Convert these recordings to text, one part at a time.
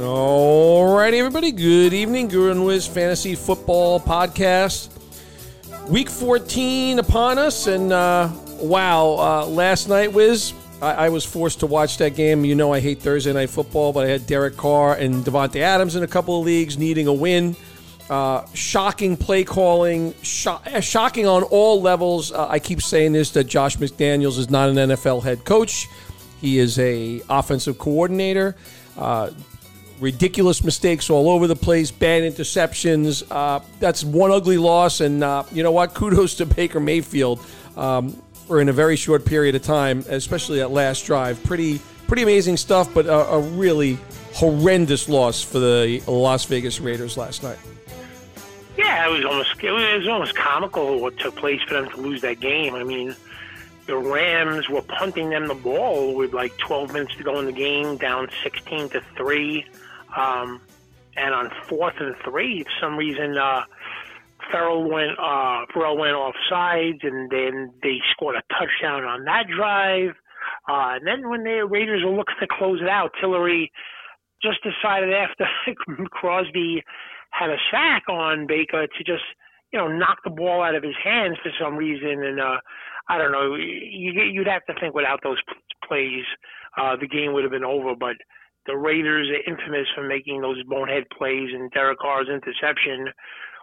All righty, everybody. Good evening. Guru and Wiz Fantasy Football Podcast. Week 14 upon us, and uh, wow, uh, last night, Wiz, I-, I was forced to watch that game. You know, I hate Thursday night football, but I had Derek Carr and Davante Adams in a couple of leagues needing a win. Uh, shocking play calling, sho- shocking on all levels. Uh, I keep saying this that Josh McDaniels is not an NFL head coach. He is a offensive coordinator. Uh, ridiculous mistakes all over the place, bad interceptions. Uh, that's one ugly loss. And uh, you know what? Kudos to Baker Mayfield um, for in a very short period of time, especially that last drive. Pretty pretty amazing stuff, but a, a really horrendous loss for the Las Vegas Raiders last night. Yeah, it was almost it was almost comical what took place for them to lose that game. I mean, the Rams were punting them the ball with like 12 minutes to go in the game, down 16 to three. Um, and on fourth and three, for some reason, uh, Ferrell went, uh, Ferrell went off sides, and then they scored a touchdown on that drive. Uh, and then when the Raiders were looking to close it out, Tillery just decided after Crosby had a sack on Baker to just, you know, knock the ball out of his hands for some reason. And, uh, I don't know, you, you'd have to think without those plays, uh, the game would have been over. But the Raiders are infamous for making those bonehead plays and Derek Carr's interception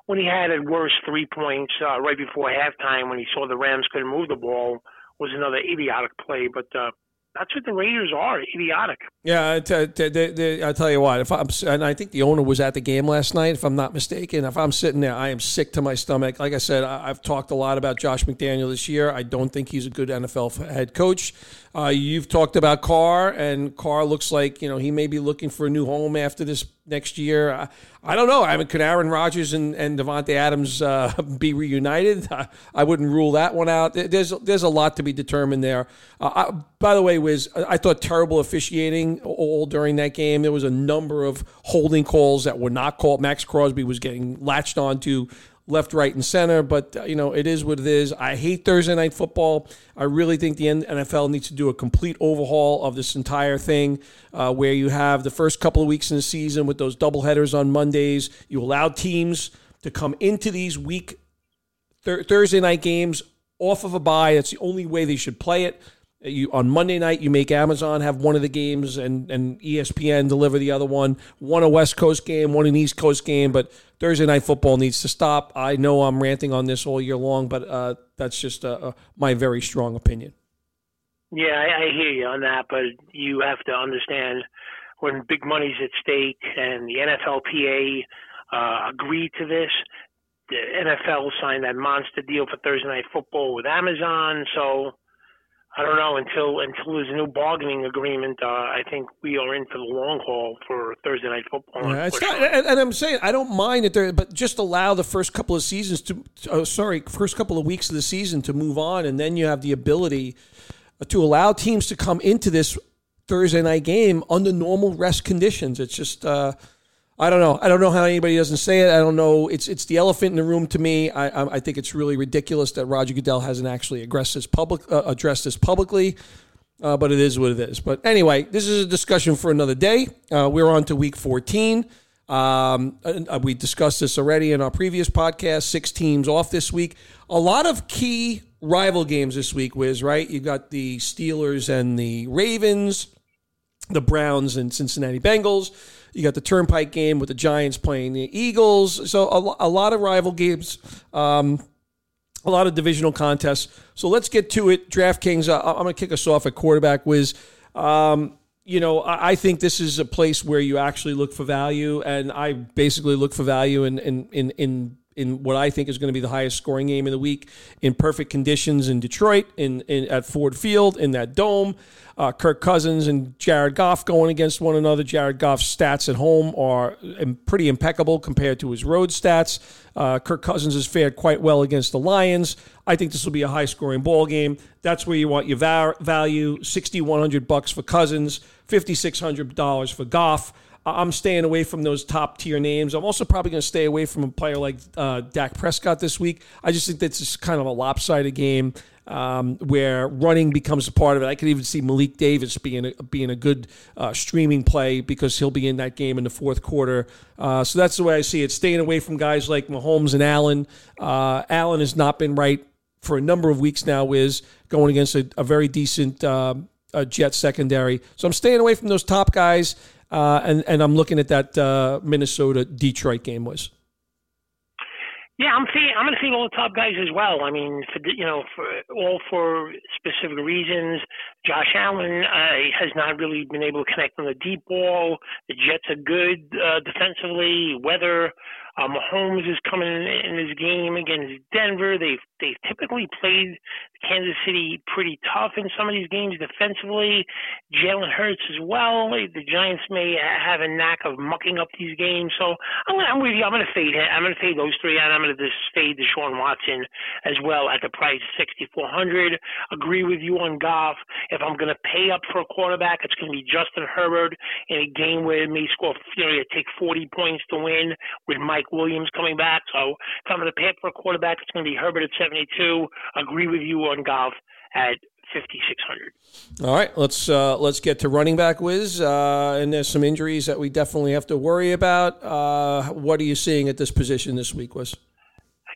when he had at worst three points uh, right before halftime when he saw the Rams couldn't move the ball was another idiotic play. But uh, that's what the Raiders are, idiotic. Yeah, t- t- I tell you what, if I'm, and I think the owner was at the game last night, if I'm not mistaken. If I'm sitting there, I am sick to my stomach. Like I said, I've talked a lot about Josh McDaniel this year. I don't think he's a good NFL head coach. Uh, you've talked about Carr, and Carr looks like you know he may be looking for a new home after this next year. I, I don't know. I mean, could Aaron Rodgers and, and Davante Adams uh, be reunited? I, I, wouldn't rule that one out. There's there's a lot to be determined there. Uh, I, by the way, Wiz, I thought terrible officiating all during that game. There was a number of holding calls that were not called. Maxx Crosby was getting latched onto left, right, and center. But, uh, you know, it is what it is. I hate Thursday night football. I really think the NFL needs to do a complete overhaul of this entire thing uh, where you have the first couple of weeks in the season with those double headers on Mondays. You allow teams to come into these week th- Thursday night games off of a bye. That's the only way they should play it. You on Monday night, you make Amazon have one of the games, and and ESPN deliver the other one. One a West Coast game, one an East Coast game. But Thursday night football needs to stop. I know I'm ranting on this all year long, but uh, that's just uh, uh, my very strong opinion. Yeah, I, I hear you on that, but you have to understand when big money's at stake and the NFLPA uh, agreed to this. The NFL signed that monster deal for Thursday night football with Amazon, so I don't know until until there's a new bargaining agreement. Uh, I think we are in for the long haul for Thursday night football. Yeah, it's not, and, and, I'm saying I don't mind it there, but just allow the first couple of seasons to, uh, sorry, first couple of weeks of the season to move on, and then you have the ability to allow teams to come into this Thursday night game under normal rest conditions. It's just. Uh, I don't know. I don't know how anybody doesn't say it. I don't know. It's it's the elephant in the room to me. I I, I think it's really ridiculous that Roger Goodell hasn't actually addressed this public uh, addressed this publicly. Uh, but it is what it is. But anyway, this is a discussion for another day. Uh, we're on to week 14. Um, uh, we discussed this already in our previous podcast. Six teams off this week. A lot of key rival games this week, Wiz, right? You got the Steelers and the Ravens, the Browns and Cincinnati Bengals. You got the Turnpike game with the Giants playing the Eagles. So a, a lot of rival games, um, a lot of divisional contests. So let's get to it. DraftKings, uh, I'm going to kick us off at quarterback, Wiz. Um, you know, I, I think this is a place where you actually look for value, and I basically look for value in in in, in in what I think is going to be the highest scoring game of the week in perfect conditions in Detroit, in, in at Ford Field, in that dome. Uh, Kirk Cousins and Jared Goff going against one another. Jared Goff's stats at home are pretty impeccable compared to his road stats. Uh, Kirk Cousins has fared quite well against the Lions. I think this will be a high scoring ball game. That's where you want your value: sixty one hundred bucks for Cousins, fifty six hundred dollars for Goff. I'm staying away from those top tier names. I'm also probably going to stay away from a player like uh, Dak Prescott this week. I just think that's just kind of a lopsided game um, where running becomes a part of it. I could even see Malik Davis being a, being a good uh, streaming play because he'll be in that game in the fourth quarter. Uh, so that's the way I see it. Staying away from guys like Mahomes and Allen. Uh, Allen has not been right for a number of weeks now. Is going against a, a very decent uh, Jet secondary. So I'm staying away from those top guys. Uh, and and I'm looking at that uh, Minnesota Detroit game was. Yeah, I'm seeing. I'm going to see all the top guys as well. I mean, for you know, for all for specific reasons. Josh Allen uh, has not really been able to connect on the deep ball. The Jets are good uh, defensively. Weather. Uh, Mahomes is coming in, in this game against Denver. They've they've typically played Kansas City pretty tough in some of these games defensively. Jalen Hurts as well. The Giants may have a knack of mucking up these games. So I'm, I'm with you. I'm going to fade. I'm going to fade those three, and I'm going to fade Deshaun Watson as well at the price 6,400. Agree with you on Goff. If I'm going to pay up for a quarterback, it's going to be Justin Herbert in a game where it may score, you know, take 40 points to win with Mike Williams coming back. So if I'm going to pay for a quarterback, it's going to be Herbert at 72. Agree with you on Goff at 5600. All right, let's uh, let's get to running back Wiz. Uh, and there's some injuries that we definitely have to worry about. Uh, what are you seeing at this position this week, Wiz?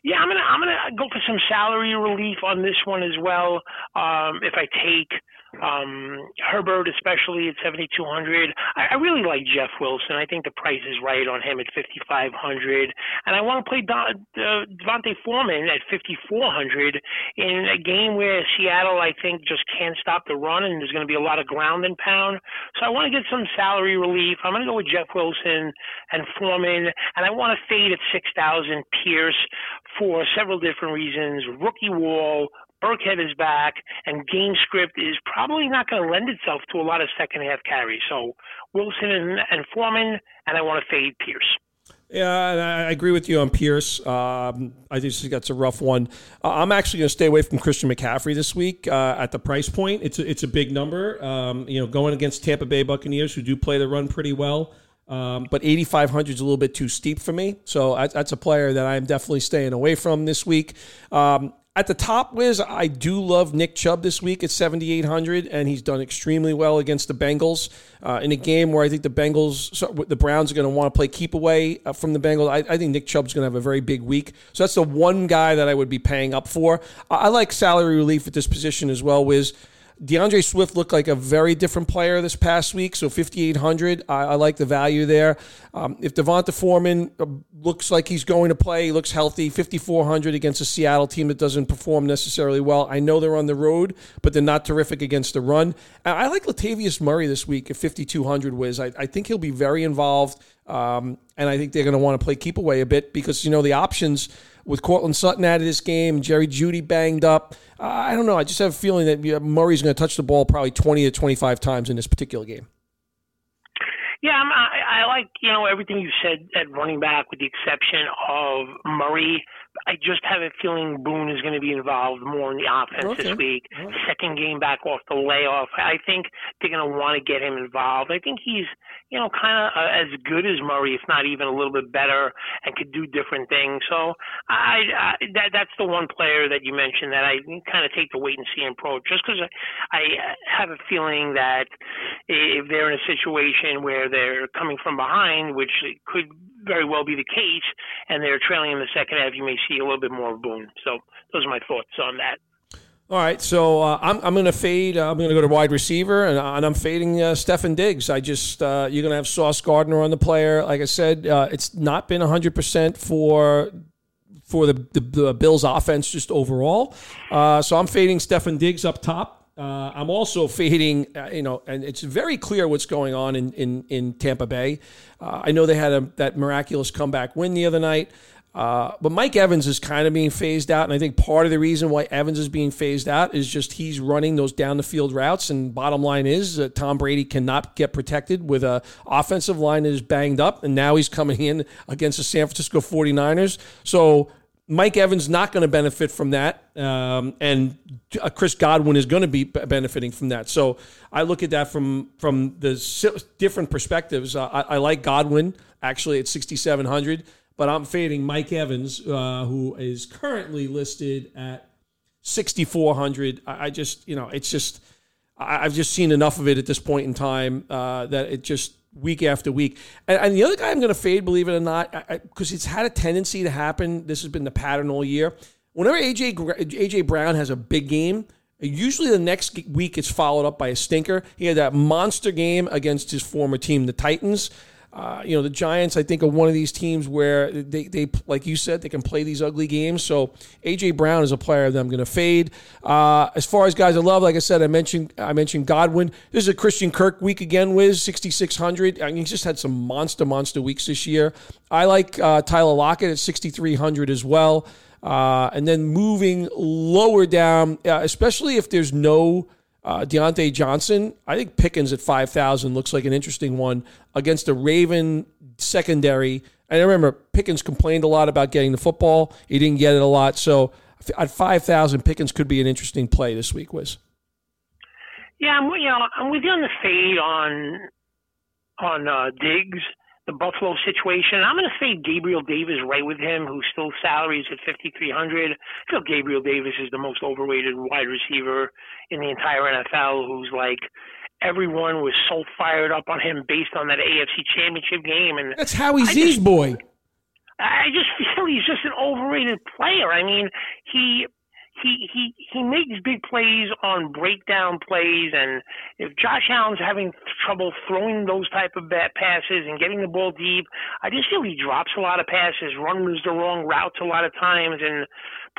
Yeah, I'm gonna I'm gonna go for some salary relief on this one as well. Um, if I take um, Herbert, especially at 7,200. I, I really like Jeff Wilson. I think the price is right on him at 5,500. And I want to play Don, uh, D'Onta Foreman at 5,400 in a game where Seattle, I think, just can't stop the run and there's going to be a lot of ground and pound. So I want to get some salary relief. I'm going to go with Jeff Wilson and Foreman. And I want to fade at 6,000 Pierce for several different reasons. Rookie wall, Burkhead is back, and game script is probably not going to lend itself to a lot of second half carries. So Wilson and, and Foreman, and I want to fade Pierce. Yeah, I agree with you on Pierce. Um, I think that's a rough one. Uh, I'm actually going to stay away from Christian McCaffrey this week uh, at the price point. It's a, it's a big number. Um, you know, going against Tampa Bay Buccaneers, who do play the run pretty well. Um, but 8,500 is a little bit too steep for me. So that's a player that I'm definitely staying away from this week. Um, at the top, Wiz, I do love Nick Chubb this week at 7,800, and he's done extremely well against the Bengals uh, in a game where I think the Bengals, the Browns are going to want to play keep away uh, from the Bengals. I, I, think Nick Chubb's going to have a very big week. So that's the one guy that I would be paying up for. I, I like salary relief at this position as well, Wiz. D'Andre Swift looked like a very different player this past week, so 5,800. I, I, like the value there. Um, if D'Onta Foreman uh, looks like he's going to play, he looks healthy, 5,400 against a Seattle team that doesn't perform necessarily well. I know they're on the road, but they're not terrific against the run. I, I like Latavius Murray this week at 5,200, Wiz. I, I think he'll be very involved, um, and I think they're going to want to play keep away a bit because, you know, the options – with Courtland Sutton out of this game, Jerry Jeudy banged up. I don't know. I just have a feeling that Murray's going to touch the ball probably 20 to 25 times in this particular game. Yeah, I, I like you know everything you said at running back, with the exception of Murray. I just have a feeling Boone is going to be involved more in the offense okay. this week. Second game back off the layoff. I think they're going to want to get him involved. I think he's, you know, kind of uh, as good as Murray, if not even a little bit better, and could do different things. So I, I that that's the one player that you mentioned that I kind of take the wait and see approach, just because I, I have a feeling that if they're in a situation where they're coming from behind, which could very well be the case, and they're trailing in the second half, you may see a little bit more of Boone. So those are my thoughts on that. All right, so uh, I'm, I'm going to fade. Uh, I'm going to go to wide receiver, and, and I'm fading uh, Stefon Diggs. I just uh, you're going to have Sauce Gardner on the player. Like I said, uh, it's not been 100 percent for for the, the, the, Bills' offense just overall. Uh, so I'm fading Stefon Diggs up top. Uh, I'm also fading, uh, you know, and it's very clear what's going on in in, in Tampa Bay. Uh, I know they had a, that miraculous comeback win the other night, uh, but Mike Evans is kind of being phased out, and I think part of the reason why Evans is being phased out is just he's running those down the field routes. And bottom line is Tom Brady cannot get protected with a offensive line that is banged up, and now he's coming in against the San Francisco 49ers. So Mike Evans not going to benefit from that, um, and uh, Chris Godwin is going to be benefiting from that. So I look at that from from the different perspectives. Uh, I, I, like Godwin actually at 6,700, but I'm fading Mike Evans, uh, who is currently listed at 6,400. I, I, just you know it's just I, have just seen enough of it at this point in time uh, that it just week after week. And, and, the other guy I'm going to fade, believe it or not, because it's had a tendency to happen. This has been the pattern all year. Whenever AJ AJ Brown has a big game, usually the next week it's followed up by a stinker. He had that monster game against his former team, the Titans. Uh, you know, the Giants, I think, are one of these teams where they, they, like you said, they can play these ugly games. So AJ Brown is a player that I'm going to fade. Uh, as far as guys I love, like I said, I mentioned I mentioned Godwin. This is a Christian Kirk week again. Wiz 6600. I mean, he's just had some monster monster weeks this year. I like uh, Tyler Lockett at 6300 as well. Uh, and then moving lower down, uh, especially if there's no uh, Diontae Johnson, I think Pickens at 5,000 looks like an interesting one against the Raven secondary. And I remember Pickens complained a lot about getting the football. He didn't get it a lot. So at 5,000, Pickens could be an interesting play this week, Wiz. Yeah, I'm, you know, I'm with you on the fade on on uh, Diggs the Buffalo situation. I'm going to say Gabriel Davis right with him, who's still salaries at 5,300. I feel Gabriel Davis is the most overrated wide receiver in the entire NFL, who's like everyone was so fired up on him based on that AFC Championship game, and that's Howie Z's boy. I just feel he's just an overrated player. I mean, he he he he makes big plays on breakdown plays, and if Josh Allen's having trouble throwing those type of passes and getting the ball deep, I just feel he drops a lot of passes, runs the wrong routes a lot of times, and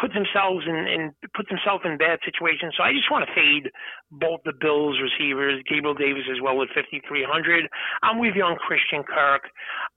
puts themselves in, in puts himself in bad situations. So I just want to fade both the Bills receivers, Gabriel Davis as well at 5300. I'm with you on Christian Kirk.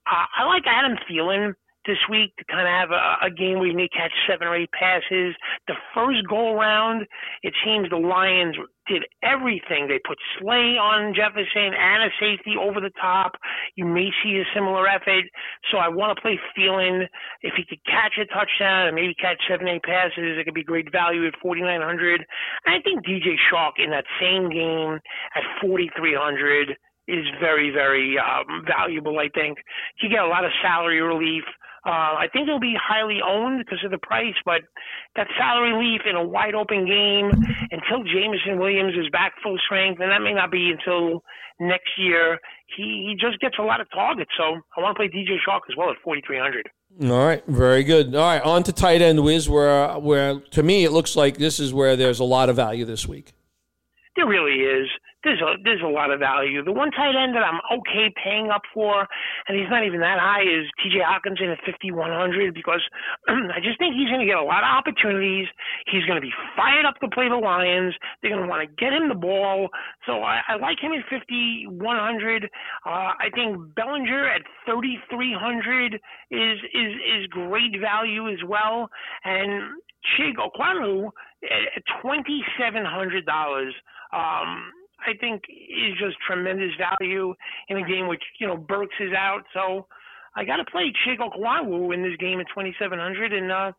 Uh, I like Adam Thielen this week to kind of have a, a game where you may catch seven or eight passes. The first go around, it seems the Lions did everything. They put Slay on Jefferson and a safety over the top. You may see a similar effort. So I want to play Thielen. If he could catch a touchdown and maybe catch seven, eight passes, it could be great value at 4,900. I think DJ Chark in that same game at 4,300 is very, very um, valuable. I think he get a lot of salary relief. Uh, I think it'll be highly owned because of the price, but that salary relief in a wide open game until Jameson Williams is back full strength, and that may not be until next year. He he just gets a lot of targets, so I want to play DJ Chark as well at forty three hundred. All right, very good. All right, on to tight end Wiz, where where to me it looks like this is where there's a lot of value this week. There really is there's a there's a lot of value. The one tight end that I'm okay paying up for, and he's not even that high, is T.J. Hockenson at 5100 because I just think he's going to get a lot of opportunities. He's going to be fired up to play the Lions. They're going to want to get him the ball, so I, I like him at 5100. Uh, I think Bellinger at 3300 is is is great value as well, and Chig Okonkwo at twenty seven hundred dollars. Um, I think is just tremendous value in a game which you know Burks is out, so I got to play Chig Okonkwo in this game at 2,700. And uh,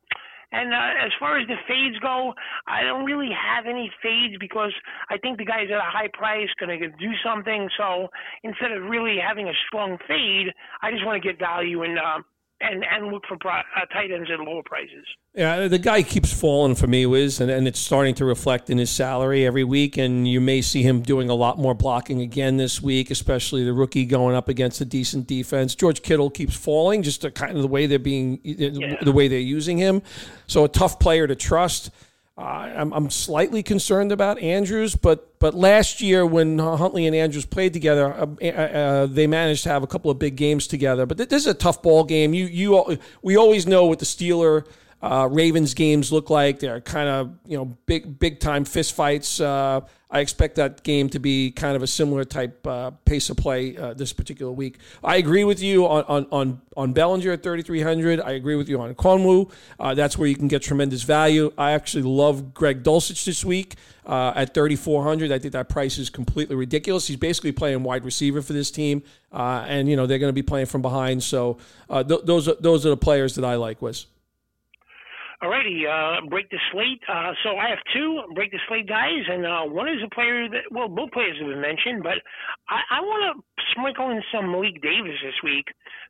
and uh, as far as the fades go, I don't really have any fades because I think the guy's at a high price, going to do something. So instead of really having a strong fade, I just want to get value in. Uh, and and look for uh, tight ends at lower prices. Yeah, the guy keeps falling for me, Wiz, and, and it's starting to reflect in his salary every week. And you may see him doing a lot more blocking again this week, especially the rookie going up against a decent defense. George Kittle keeps falling, just the, kind of the way they're being, yeah. the way they're using him. So a tough player to trust. I'm, I'm slightly concerned about Andrews, but but last year when Huntley and Andrews played together, uh, uh, uh, they managed to have a couple of big games together. But this is a tough ball game. You you we always know what the Steeler uh, Ravens games look like. They're kind of you know big big time fist fights. Uh, I expect that game to be kind of a similar type uh, pace of play uh, this particular week. I agree with you on on on, on Bellinger at 3,300. I agree with you on Okonkwo. Uh, that's where you can get tremendous value. I actually love Greg Dulcich this week uh, at 3,400. I think that price is completely ridiculous. He's basically playing wide receiver for this team, uh, and you know they're going to be playing from behind. So uh, th- those are, those are the players that I like. Was Alrighty, uh, break the slate. Uh, so I have two break the slate guys, and uh, one is a player that well, both players have been mentioned, but I, I want to sprinkle in some Malik Davis this week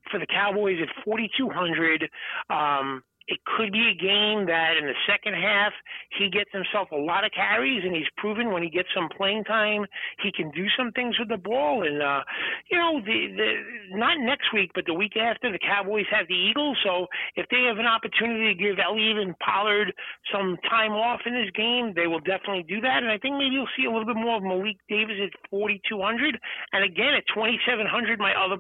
for the Cowboys at 4,200. Um, it could be a game that in the second half he gets himself a lot of carries and he's proven when he gets some playing time he can do some things with the ball. And uh you know the the not next week but the week after the Cowboys have the Eagles. So if they have an opportunity to give Elliott and Pollard some time off in this game they will definitely do that. And I think maybe you'll see a little bit more of Malik Davis at 4200 and again at 2700 my other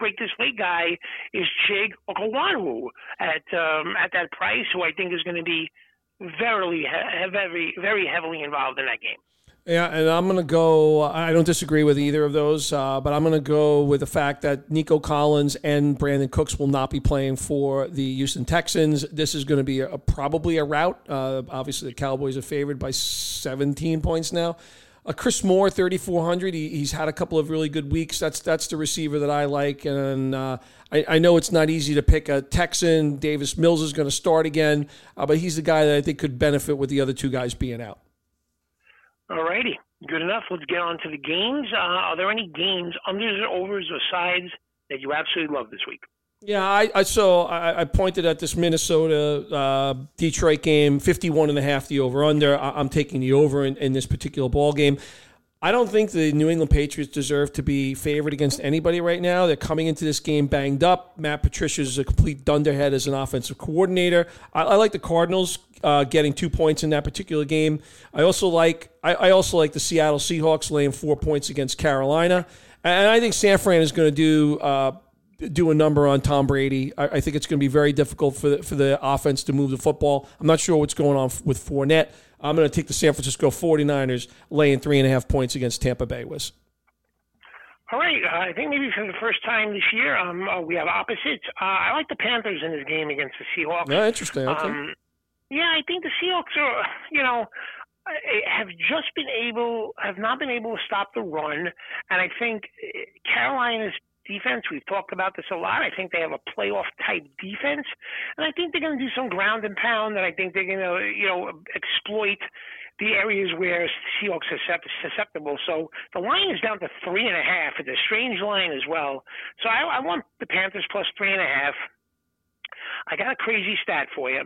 break this late guy is Chig Okonkwo at um, at that price, who I think is going to be very very very heavily involved in that game. Yeah, and I'm going to go. I don't disagree with either of those, uh, but I'm going to go with the fact that Nico Collins and Brandin Cooks will not be playing for the Houston Texans. This is going to be a, probably a rout. Uh, obviously, the Cowboys are favored by 17 points now. Uh, Chris Moore, 3,400. He, he's had a couple of really good weeks. That's that's the receiver that I like. And uh, I, I, know it's not easy to pick a Texan. Davis Mills is going to start again, uh, but he's the guy that I think could benefit with the other two guys being out. All righty. Good enough. Let's get on to the games. Uh, are there any games, unders overs or sides, that you absolutely love this week? Yeah, I, I so I, I, pointed at this Minnesota uh, Detroit game, 51 and a half the over under. I, am taking the over in, in, this particular ball game. I don't think the New England Patriots deserve to be favored against anybody right now. They're coming into this game banged up. Matt Patricia is a complete dunderhead as an offensive coordinator. I, I like the Cardinals uh, getting two points in that particular game. I also like I, also like the Seattle Seahawks laying four points against Carolina, and I think San Fran is going to do. Uh, do a number on Tom Brady. I, I think it's going to be very difficult for the, for the offense to move the football. I'm not sure what's going on with Fournette. I'm going to take the San Francisco 49ers laying three and a half points against Tampa Bay. Was. All right. Uh, I think maybe for the first time this year, um, uh, we have opposites. Uh, I like the Panthers in this game against the Seahawks. Yeah, interesting. Okay. Um, yeah, I think the Seahawks are, you know, have just been able, have not been able to stop the run, and I think uh, Carolina's defense. We've talked about this a lot. I think they have a playoff type defense, and I think they're going to do some ground and pound. And I think they're going to, you know, exploit the areas where Seahawks are susceptible. So the line is down to three and a half. It's a strange line as well. So I, I want the Panthers plus three and a half. I got a crazy stat for you.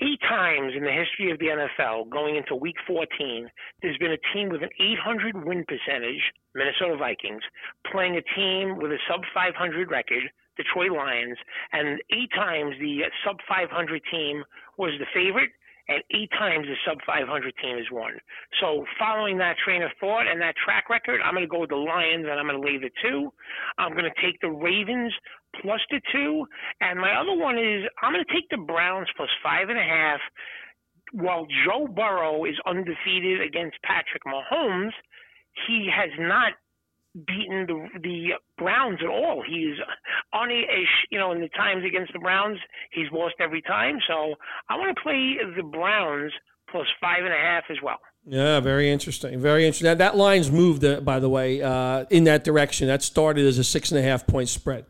Eight times in the history of the NFL, going into week 14, there's been a team with an 800 win percentage, Minnesota Vikings, playing a team with a sub 500 record, Detroit Lions, and eight times the sub 500 team was the favorite, and eight times the sub 500 team has won. So, following that train of thought and that track record, I'm going to go with the Lions and I'm going to lay the two. I'm going to take the Ravens plus the two, and my other one is I'm going to take the Browns plus five and a half. While Joe Burrow is undefeated against Patrick Mahomes, he has not beaten the the Browns at all. He's on a, you know in the times against the Browns, he's lost every time. So I want to play the Browns plus five and a half as well. Yeah, very interesting. Very interesting. That, that line's moved, uh, by the way, uh, in that direction. That started as a six and a half point spread.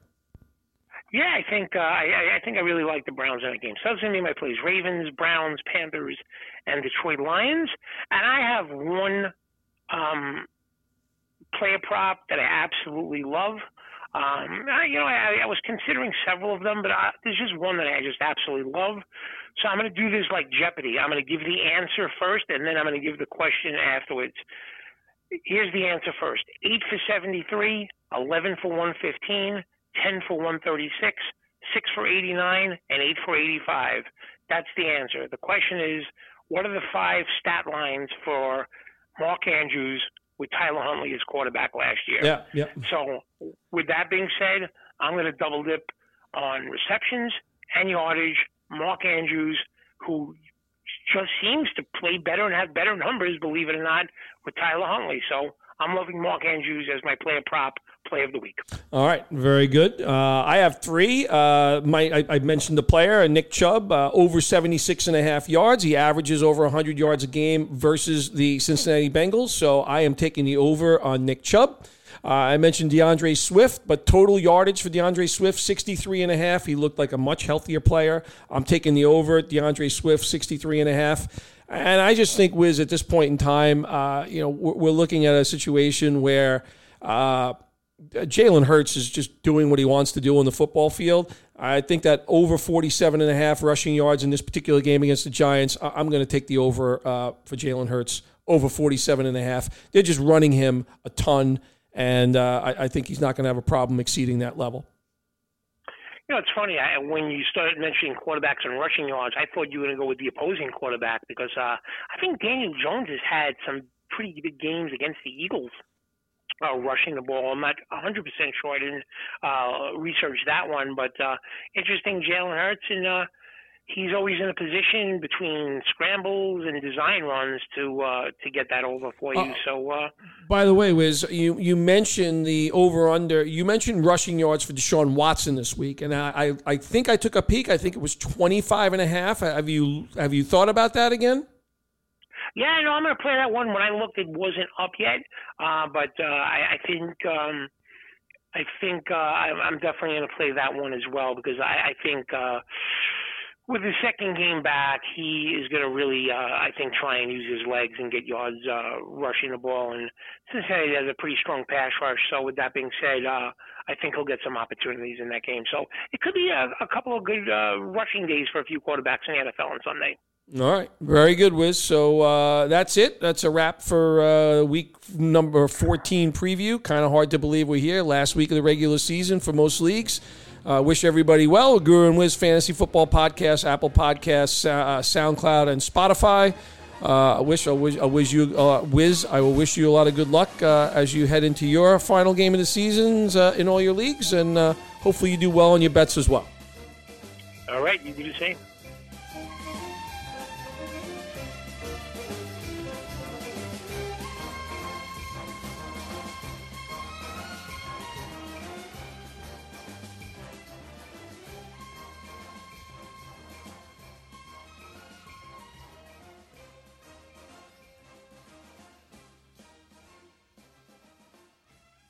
Yeah, I think uh, I, I think I really like the Browns in the game. So that's gonna be my plays: Ravens, Browns, Panthers, and Detroit Lions. And I have one um, player prop that I absolutely love. Um, I, you know, I, I was considering several of them, but I, there's just one that I just absolutely love. So I'm to do this like Jeopardy. I'm to give the answer first, and then I'm to give the question afterwards. Here's the answer first: eight for 73, 11 for 115, 10 for 136, six for 89, and eight for 85. That's the answer. The question is, what are the five stat lines for Mark Andrews with Tyler Huntley as quarterback last year. Yeah, yeah. So, with that being said, I'm going to double dip on receptions and yardage. Mark Andrews, who just seems to play better and have better numbers, believe it or not, with Tyler Huntley. So, I'm loving Mark Andrews as my player prop play of the week. All right, very good. Uh, I have three. Uh, my I, I, mentioned the player, Nick Chubb, uh, over 76 and a half yards. He averages over 100 yards a game versus the Cincinnati Bengals. So I am taking the over on Nick Chubb. Uh, I mentioned D'Andre Swift, but total yardage for D'Andre Swift, 63 and a half. He looked like a much healthier player. I'm taking the over D'Andre Swift, 63 and a half. And I just think, Wiz, at this point in time, uh, you know, we're, looking at a situation where uh, Jalen Hurts is just doing what he wants to do on the football field. I think that over 47 and a half rushing yards in this particular game against the Giants, I'm going to take the over uh, for Jalen Hurts, over 47 and a half. They're just running him a ton, and uh, I, I, think he's not going to have a problem exceeding that level. You know, it's funny. I, when you started mentioning quarterbacks and rushing yards, I thought you were going to go with the opposing quarterback because uh, I think Daniel Jones has had some pretty big games against the Eagles uh, rushing the ball. I'm not 100% sure. I didn't uh, research that one, but uh, interesting. Jalen Hurts and uh, he's always in a position between scrambles and design runs to uh, to get that over for you. Uh, so, uh, by the way, Wiz, you you mentioned the over under. You mentioned rushing yards for Deshaun Watson this week, and I, I I think I took a peek. I think it was 25 and a half. Have you have you thought about that again? Yeah, no, I'm going to play that one. When I looked, it wasn't up yet, uh, but uh, I, I think um, I think uh, I'm definitely going to play that one as well because I, I think uh, with his second game back, he is going to really, uh, I think, try and use his legs and get yards uh, rushing the ball. And Cincinnati has a pretty strong pass rush. So with that being said, uh, I think he'll get some opportunities in that game. So it could be a, a couple of good uh, rushing days for a few quarterbacks in the NFL on Sunday. All right, very good, Wiz. So uh, that's it. That's a wrap for uh, week number 14 preview. Kind of hard to believe we're here. Last week of the regular season for most leagues. Uh, wish everybody well. Guru and Wiz Fantasy Football Podcast, Apple Podcasts, uh, SoundCloud, and Spotify. Uh, I wish I wish, I wish you uh, Wiz. I will wish you a lot of good luck as you head into your final game of the seasons in all your leagues, and hopefully you do well on your bets as well. All right, you do the same.